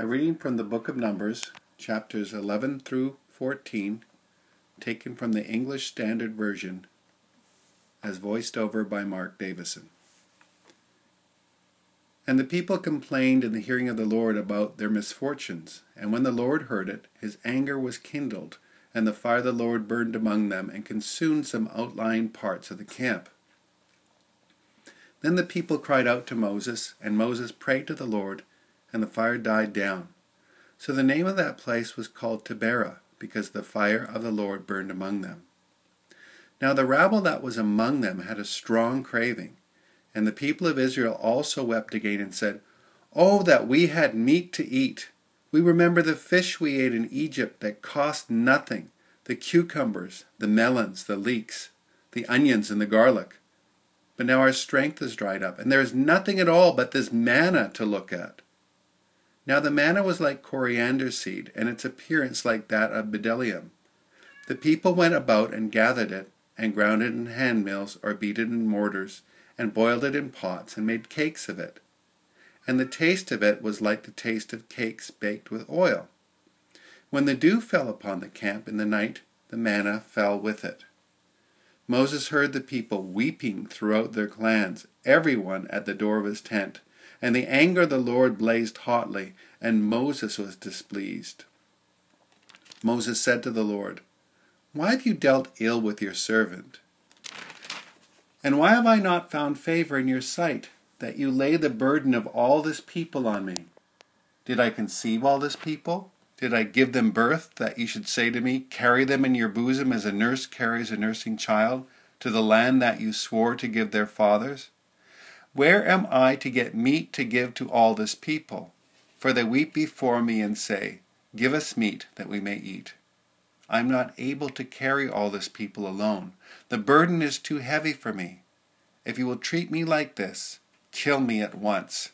A reading from the book of Numbers, chapters 11 through 14, taken from the English Standard Version, as voiced over by Mark Davison. And the people complained in the hearing of the Lord about their misfortunes. And when the Lord heard it, his anger was kindled, and the fire of the Lord burned among them, and consumed some outlying parts of the camp. Then the people cried out to Moses, and Moses prayed to the Lord, and the fire died down. So the name of that place was called Taberah, because the fire of the Lord burned among them. Now the rabble that was among them had a strong craving, and the people of Israel also wept again and said, Oh, that we had meat to eat! We remember the fish we ate in Egypt that cost nothing, the cucumbers, the melons, the leeks, the onions, and the garlic. But now our strength is dried up, and there is nothing at all but this manna to look at. Now the manna was like coriander seed, and its appearance like that of bdellium. The people went about and gathered it, and ground it in handmills, or beat it in mortars, and boiled it in pots, and made cakes of it. And the taste of it was like the taste of cakes baked with oil. When the dew fell upon the camp in the night, the manna fell with it. Moses heard the people weeping throughout their clans, every one at the door of his tent. And the anger of the Lord blazed hotly, and Moses was displeased. Moses said to the Lord, Why have you dealt ill with your servant? And why have I not found favor in your sight, that you lay the burden of all this people on me? Did I conceive all this people? Did I give them birth, that you should say to me, Carry them in your bosom as a nurse carries a nursing child, to the land that you swore to give their fathers? Where am I to get meat to give to all this people? For they weep before me and say, Give us meat that we may eat. I am not able to carry all this people alone. The burden is too heavy for me. If you will treat me like this, kill me at once.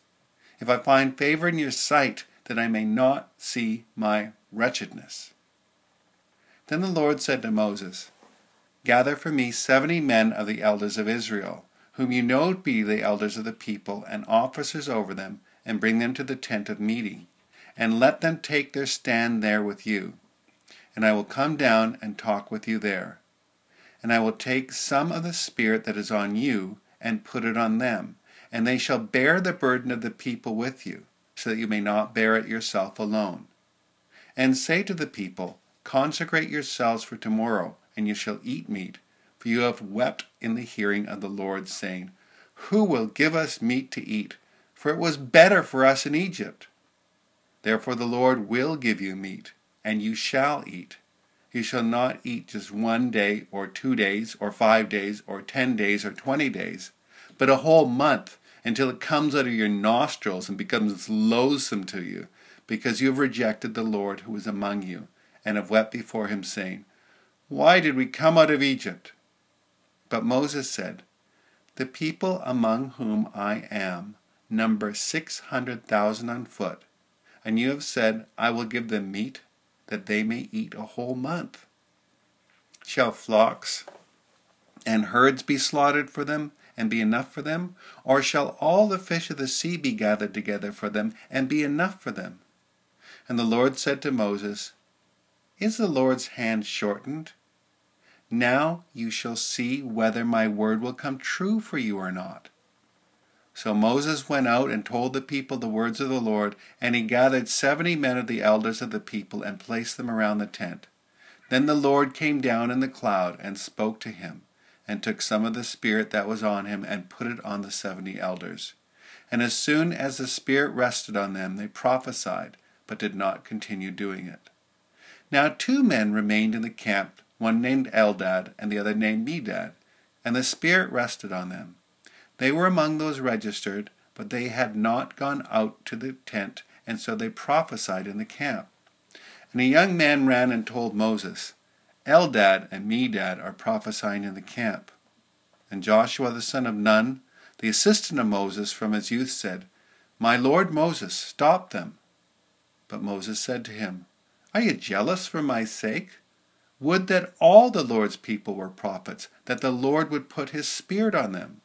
If I find favor in your sight, that I may not see my wretchedness. Then the Lord said to Moses, Gather for me seventy men of the elders of Israel whom you know to be the elders of the people and officers over them, and bring them to the tent of meeting, and let them take their stand there with you. And I will come down and talk with you there. And I will take some of the Spirit that is on you, and put it on them, and they shall bear the burden of the people with you, so that you may not bear it yourself alone. And say to the people, Consecrate yourselves for tomorrow, and you shall eat meat for you have wept in the hearing of the Lord, saying, Who will give us meat to eat? For it was better for us in Egypt. Therefore the Lord will give you meat, and you shall eat. You shall not eat just one day, or two days, or five days, or ten days, or twenty days, but a whole month, until it comes out of your nostrils and becomes loathsome to you, because you have rejected the Lord who is among you, and have wept before him, saying, Why did we come out of Egypt? But Moses said, The people among whom I am number six hundred thousand on foot, and you have said, I will give them meat, that they may eat a whole month. Shall flocks and herds be slaughtered for them, and be enough for them? Or shall all the fish of the sea be gathered together for them, and be enough for them? And the Lord said to Moses, Is the Lord's hand shortened? Now you shall see whether my word will come true for you or not. So Moses went out and told the people the words of the Lord, and he gathered seventy men of the elders of the people and placed them around the tent. Then the Lord came down in the cloud and spoke to him, and took some of the Spirit that was on him and put it on the seventy elders. And as soon as the Spirit rested on them, they prophesied, but did not continue doing it. Now two men remained in the camp one named Eldad and the other named Medad, and the Spirit rested on them. They were among those registered, but they had not gone out to the tent, and so they prophesied in the camp. And a young man ran and told Moses, Eldad and Medad are prophesying in the camp. And Joshua the son of Nun, the assistant of Moses from his youth, said, My lord Moses, stop them. But Moses said to him, Are you jealous for my sake? Would that all the Lord's people were prophets, that the Lord would put his Spirit on them.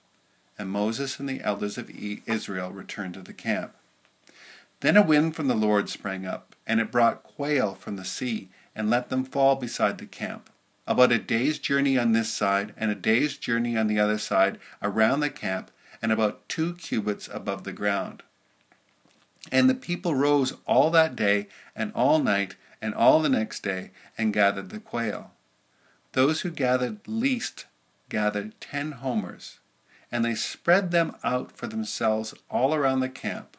And Moses and the elders of Israel returned to the camp. Then a wind from the Lord sprang up, and it brought quail from the sea, and let them fall beside the camp, about a day's journey on this side, and a day's journey on the other side, around the camp, and about two cubits above the ground. And the people rose all that day, and all night, and all the next day, and gathered the quail. Those who gathered least gathered ten homers, and they spread them out for themselves all around the camp.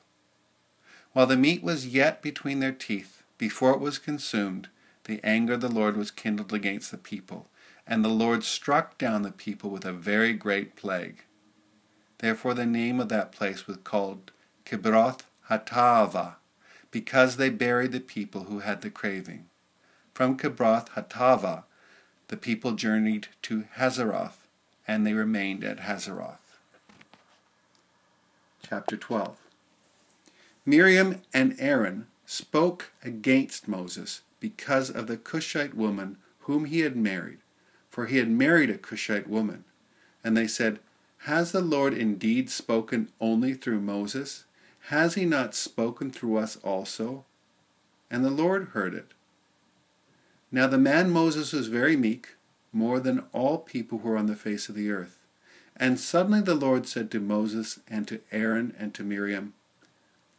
While the meat was yet between their teeth, before it was consumed, the anger of the Lord was kindled against the people, and the Lord struck down the people with a very great plague. Therefore the name of that place was called Kibroth Hattaavah, because they buried the people who had the craving. From Kibroth Hattaavah the people journeyed to Hazeroth, and they remained at Hazeroth. Chapter 12 Miriam and Aaron spoke against Moses because of the Cushite woman whom he had married, for he had married a Cushite woman. And they said, Has the Lord indeed spoken only through Moses? Has he not spoken through us also? And the Lord heard it. Now the man Moses was very meek, more than all people who are on the face of the earth. And suddenly the Lord said to Moses and to Aaron and to Miriam,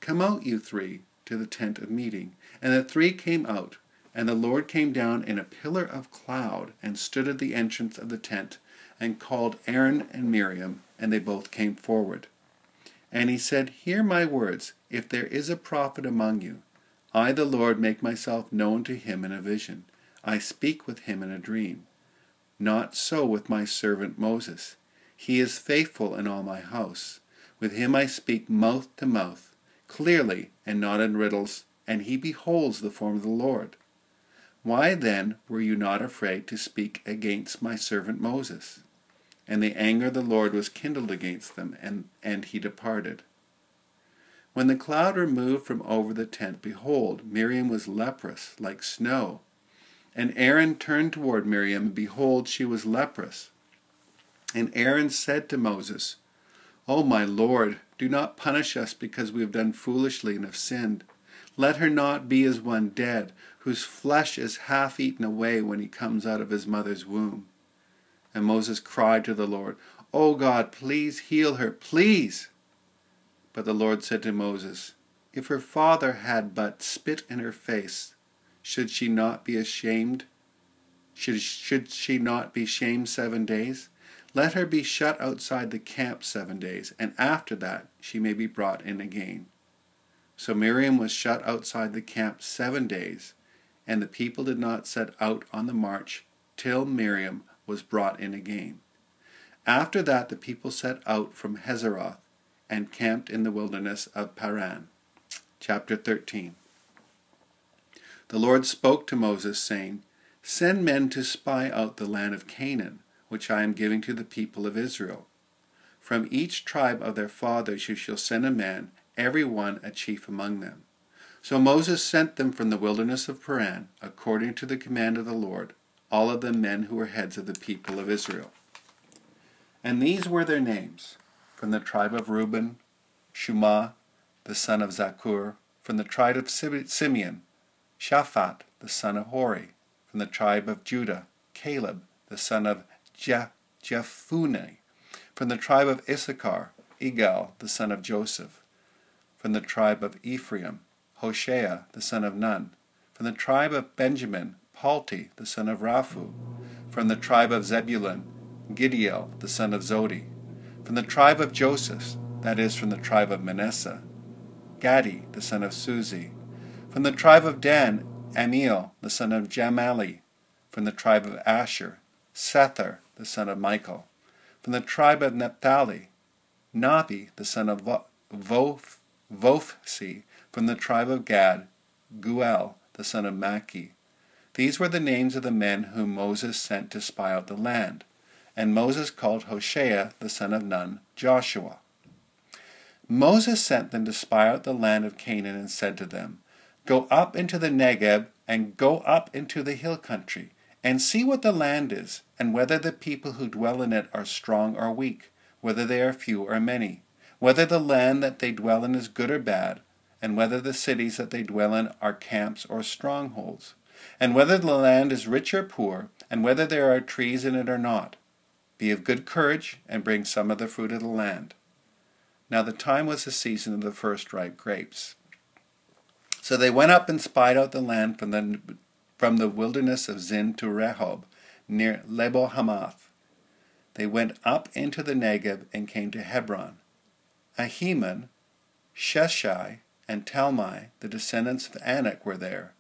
Come out, you three, to the tent of meeting. And the three came out, and the Lord came down in a pillar of cloud, and stood at the entrance of the tent, and called Aaron and Miriam, and they both came forward. And he said, Hear my words, if there is a prophet among you, I the Lord make myself known to him in a vision. I speak with him in a dream. Not so with my servant Moses. He is faithful in all my house. With him I speak mouth to mouth clearly and not in riddles, and he beholds the form of the Lord. Why then were you not afraid to speak against my servant Moses? And the anger of the Lord was kindled against them, and, and he departed. When the cloud removed from over the tent, behold, Miriam was leprous, like snow. And Aaron turned toward Miriam, and behold, she was leprous. And Aaron said to Moses, O my Lord, do not punish us because we have done foolishly and have sinned. Let her not be as one dead, whose flesh is half eaten away when he comes out of his mother's womb. And Moses cried to the Lord, O oh God, please heal her, please. But the Lord said to Moses, If her father had but spit in her face, should she not be ashamed? Should, should she not be shamed seven days? Let her be shut outside the camp seven days, and after that she may be brought in again. So Miriam was shut outside the camp seven days, and the people did not set out on the march till Miriam was brought in again. After that the people set out from Hazeroth and camped in the wilderness of Paran. Chapter 13 The Lord spoke to Moses, saying, Send men to spy out the land of Canaan which I am giving to the people of Israel. From each tribe of their fathers you shall send a man, every one a chief among them. So Moses sent them from the wilderness of Paran, according to the command of the Lord, all of them men who were heads of the people of Israel. And these were their names from the tribe of Reuben, Shammua, the son of Zaccur, from the tribe of Simeon, Shaphat, the son of Hori, from the tribe of Judah, Caleb, the son of Jephunneh. From the tribe of Issachar, Igal, the son of Joseph. From the tribe of Ephraim, Hoshea, the son of Nun. From the tribe of Benjamin, Palti, the son of Raphu. From the tribe of Zebulun, Gaddiel, the son of Sodi. From the tribe of Joseph, that is, from the tribe of Manasseh, Gaddi, the son of Susi. From the tribe of Dan, Ammiel, the son of Gemalli. From the tribe of Asher, Sethur, the son of Michael. From the tribe of Naphtali, Nahbi, the son of Vophsi. From the tribe of Gad, Geuel, the son of Machi. These were the names of the men whom Moses sent to spy out the land. And Moses called Hoshea, the son of Nun, Joshua. Moses sent them to spy out the land of Canaan and said to them, Go up into the Negeb and go up into the hill country and see what the land is, and whether the people who dwell in it are strong or weak, whether they are few or many, whether the land that they dwell in is good or bad, and whether the cities that they dwell in are camps or strongholds, and whether the land is rich or poor, and whether there are trees in it or not. Be of good courage, and bring some of the fruit of the land. Now the time was the season of the first ripe grapes. So they went up and spied out the land from the, from the wilderness of Zin to Rehob, near Lebo Hamath. They went up into the Negeb and came to Hebron. Ahiman, Sheshai, and Talmai, the descendants of Anak, were there.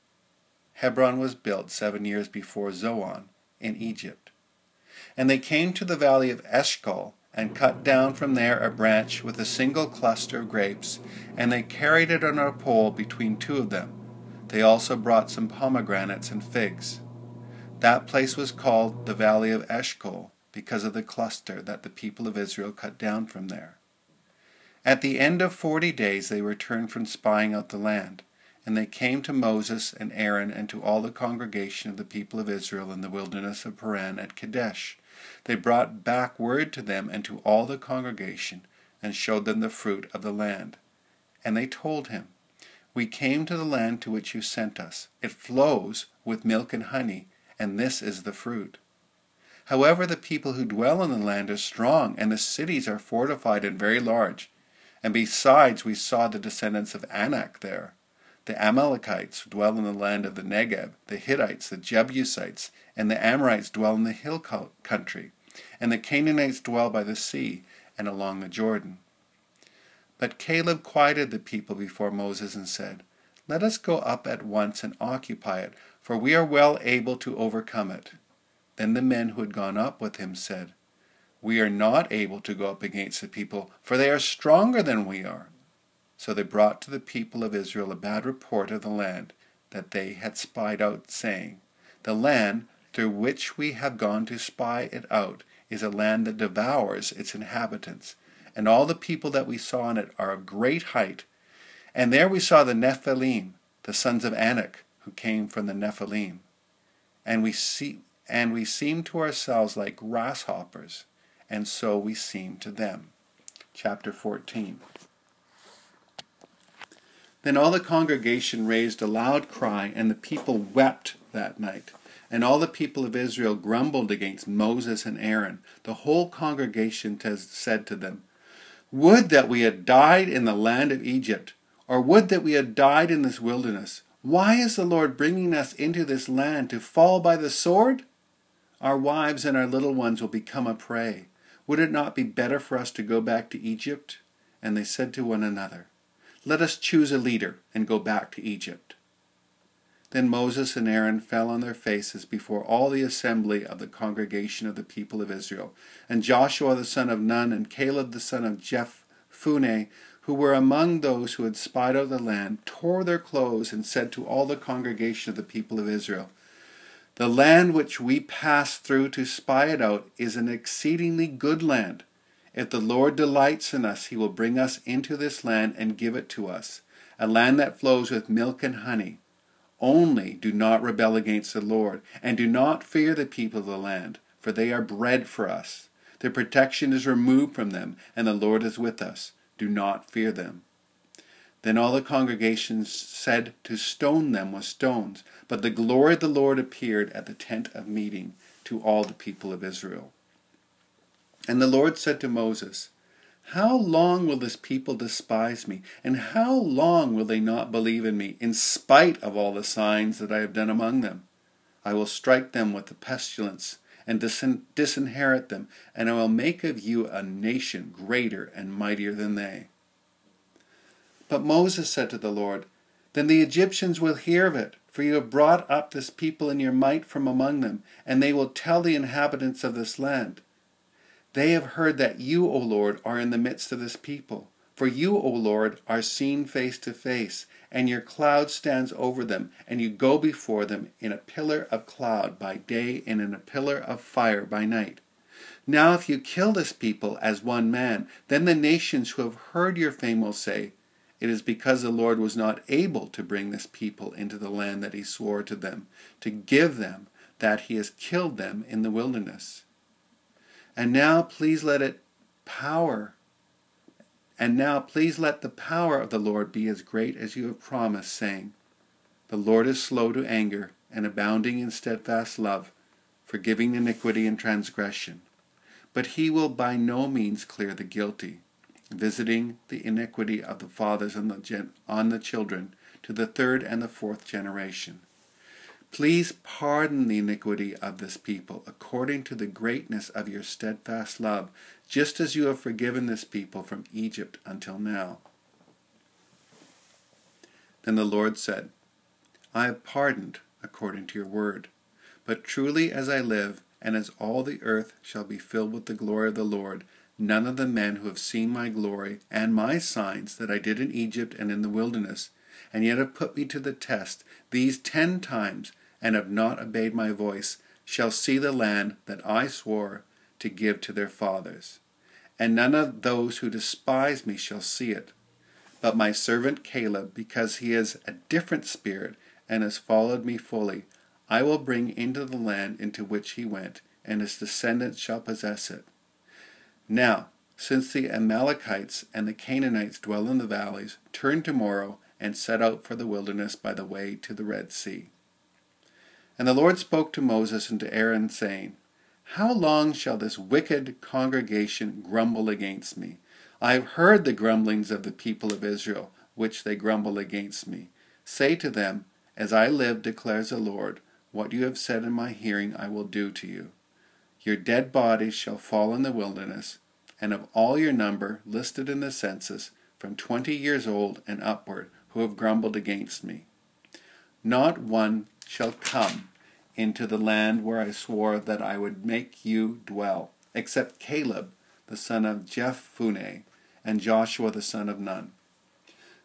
Hebron was built seven years before Zoan in Egypt. And they came to the valley of Eshcol, and cut down from there a branch with a single cluster of grapes, and they carried it on a pole between two of them. They also brought some pomegranates and figs. That place was called the Valley of Eshcol, because of the cluster that the people of Israel cut down from there. At the end of forty days they returned from spying out the land, and they came to Moses and Aaron and to all the congregation of the people of Israel in the wilderness of Paran at Kadesh they brought back word to them and to all the congregation, and showed them the fruit of the land. And they told him, We came to the land to which you sent us. It flows with milk and honey, and this is the fruit. However, the people who dwell in the land are strong, and the cities are fortified and very large. And besides, we saw the descendants of Anak there. The Amalekites dwell in the land of the Negeb, the Hittites, the Jebusites, and the Amorites dwell in the hill country, and the Canaanites dwell by the sea and along the Jordan. But Caleb quieted the people before Moses and said, Let us go up at once and occupy it, for we are well able to overcome it. Then the men who had gone up with him said, We are not able to go up against the people, for they are stronger than we are. So they brought to the people of Israel a bad report of the land that they had spied out, saying, The land through which we have gone to spy it out is a land that devours its inhabitants, and all the people that we saw in it are of great height. And there we saw the Nephilim, the sons of Anak, who came from the Nephilim. And we see and we seemed to ourselves like grasshoppers, and so we seem to them. Chapter 14. Then all the congregation raised a loud cry, and the people wept that night. And all the people of Israel grumbled against Moses and Aaron. The whole congregation said to them, Would that we had died in the land of Egypt, or would that we had died in this wilderness. Why is the Lord bringing us into this land to fall by the sword? Our wives and our little ones will become a prey. Would it not be better for us to go back to Egypt? And they said to one another, let us choose a leader and go back to Egypt. Then Moses and Aaron fell on their faces before all the assembly of the congregation of the people of Israel. And Joshua the son of Nun and Caleb the son of Jephunneh, who were among those who had spied out the land, tore their clothes and said to all the congregation of the people of Israel, The land which we passed through to spy it out is an exceedingly good land. If the Lord delights in us, he will bring us into this land and give it to us, a land that flows with milk and honey. Only do not rebel against the Lord, and do not fear the people of the land, for they are bread for us. Their protection is removed from them, and the Lord is with us. Do not fear them. Then all the congregation said to stone them with stones, but the glory of the Lord appeared at the tent of meeting to all the people of Israel. And the Lord said to Moses, How long will this people despise me? And how long will they not believe in me, in spite of all the signs that I have done among them? I will strike them with the pestilence and disinherit them, and I will make of you a nation greater and mightier than they. But Moses said to the Lord, Then the Egyptians will hear of it, for you have brought up this people in your might from among them, and they will tell the inhabitants of this land. They have heard that you, O Lord, are in the midst of this people. For you, O Lord, are seen face to face, and your cloud stands over them, and you go before them in a pillar of cloud by day and in a pillar of fire by night. Now, if you kill this people as one man, then the nations who have heard your fame will say, It is because the Lord was not able to bring this people into the land that he swore to them, to give them, that he has killed them in the wilderness. And now please let it power And now please let the power of the Lord be as great as you have promised, saying, The Lord is slow to anger and abounding in steadfast love, forgiving iniquity and transgression. But he will by no means clear the guilty, visiting the iniquity of the fathers on the, gen- on the children to the third and the fourth generation. Please pardon the iniquity of this people according to the greatness of your steadfast love, just as you have forgiven this people from Egypt until now. Then the Lord said, I have pardoned according to your word. But truly as I live, and as all the earth shall be filled with the glory of the Lord, none of the men who have seen my glory and my signs that I did in Egypt and in the wilderness, and yet have put me to the test these ten times, and have not obeyed my voice, shall see the land that I swore to give to their fathers. And none of those who despise me shall see it. But my servant Caleb, because he is a different spirit and has followed me fully, I will bring into the land into which he went, and his descendants shall possess it. Now, since the Amalekites and the Canaanites dwell in the valleys, turn tomorrow and set out for the wilderness by the way to the Red Sea. And the Lord spoke to Moses and to Aaron, saying, How long shall this wicked congregation grumble against me? I have heard the grumblings of the people of Israel, which they grumble against me. Say to them, As I live, declares the Lord, what you have said in my hearing I will do to you. Your dead bodies shall fall in the wilderness, and of all your number listed in the census, from twenty years old and upward, who have grumbled against me. Not one shall come into the land where I swore that I would make you dwell, except Caleb the son of Jephunneh and Joshua the son of Nun.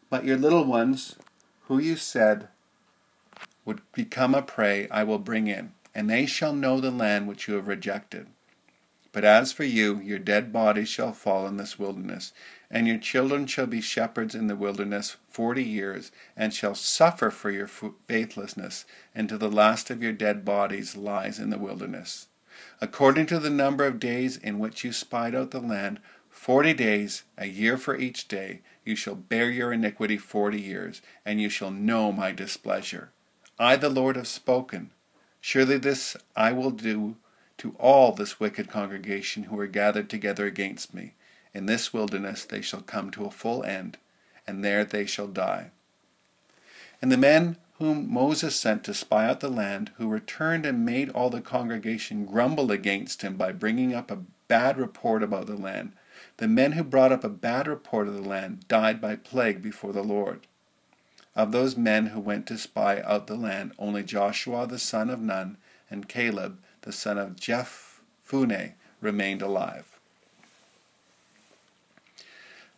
But your little ones, who you said would become a prey, I will bring in, and they shall know the land which you have rejected. But as for you, your dead bodies shall fall in this wilderness, and your children shall be shepherds in the wilderness forty years, and shall suffer for your faithlessness, until the last of your dead bodies lies in the wilderness. According to the number of days in which you spied out the land, forty days, a year for each day, you shall bear your iniquity forty years, and you shall know my displeasure. I, the Lord, have spoken. Surely this I will do to all this wicked congregation who are gathered together against me. In this wilderness they shall come to a full end, and there they shall die. And the men whom Moses sent to spy out the land, who returned and made all the congregation grumble against him by bringing up a bad report about the land, the men who brought up a bad report of the land died by plague before the Lord. Of those men who went to spy out the land, only Joshua the son of Nun and Caleb the son of Jephunneh, remained alive.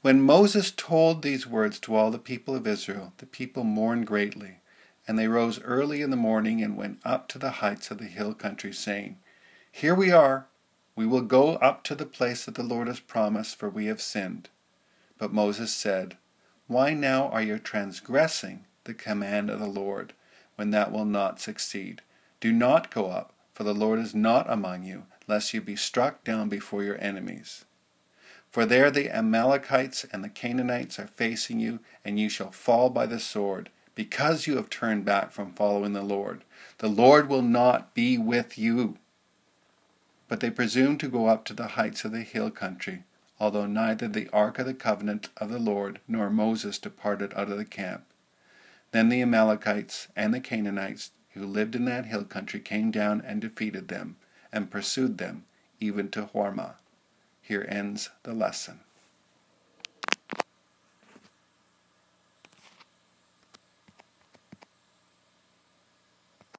When Moses told these words to all the people of Israel, the people mourned greatly, and they rose early in the morning and went up to the heights of the hill country, saying, Here we are, we will go up to the place that the Lord has promised, for we have sinned. But Moses said, Why now are you transgressing the command of the Lord, when that will not succeed? Do not go up for the Lord is not among you, lest you be struck down before your enemies. For there the Amalekites and the Canaanites are facing you, and you shall fall by the sword, because you have turned back from following the Lord. The Lord will not be with you. But they presumed to go up to the heights of the hill country, although neither the ark of the covenant of the Lord nor Moses departed out of the camp. Then the Amalekites and the Canaanites who lived in that hill country came down and defeated them, and pursued them even to Hormah. Here ends the lesson.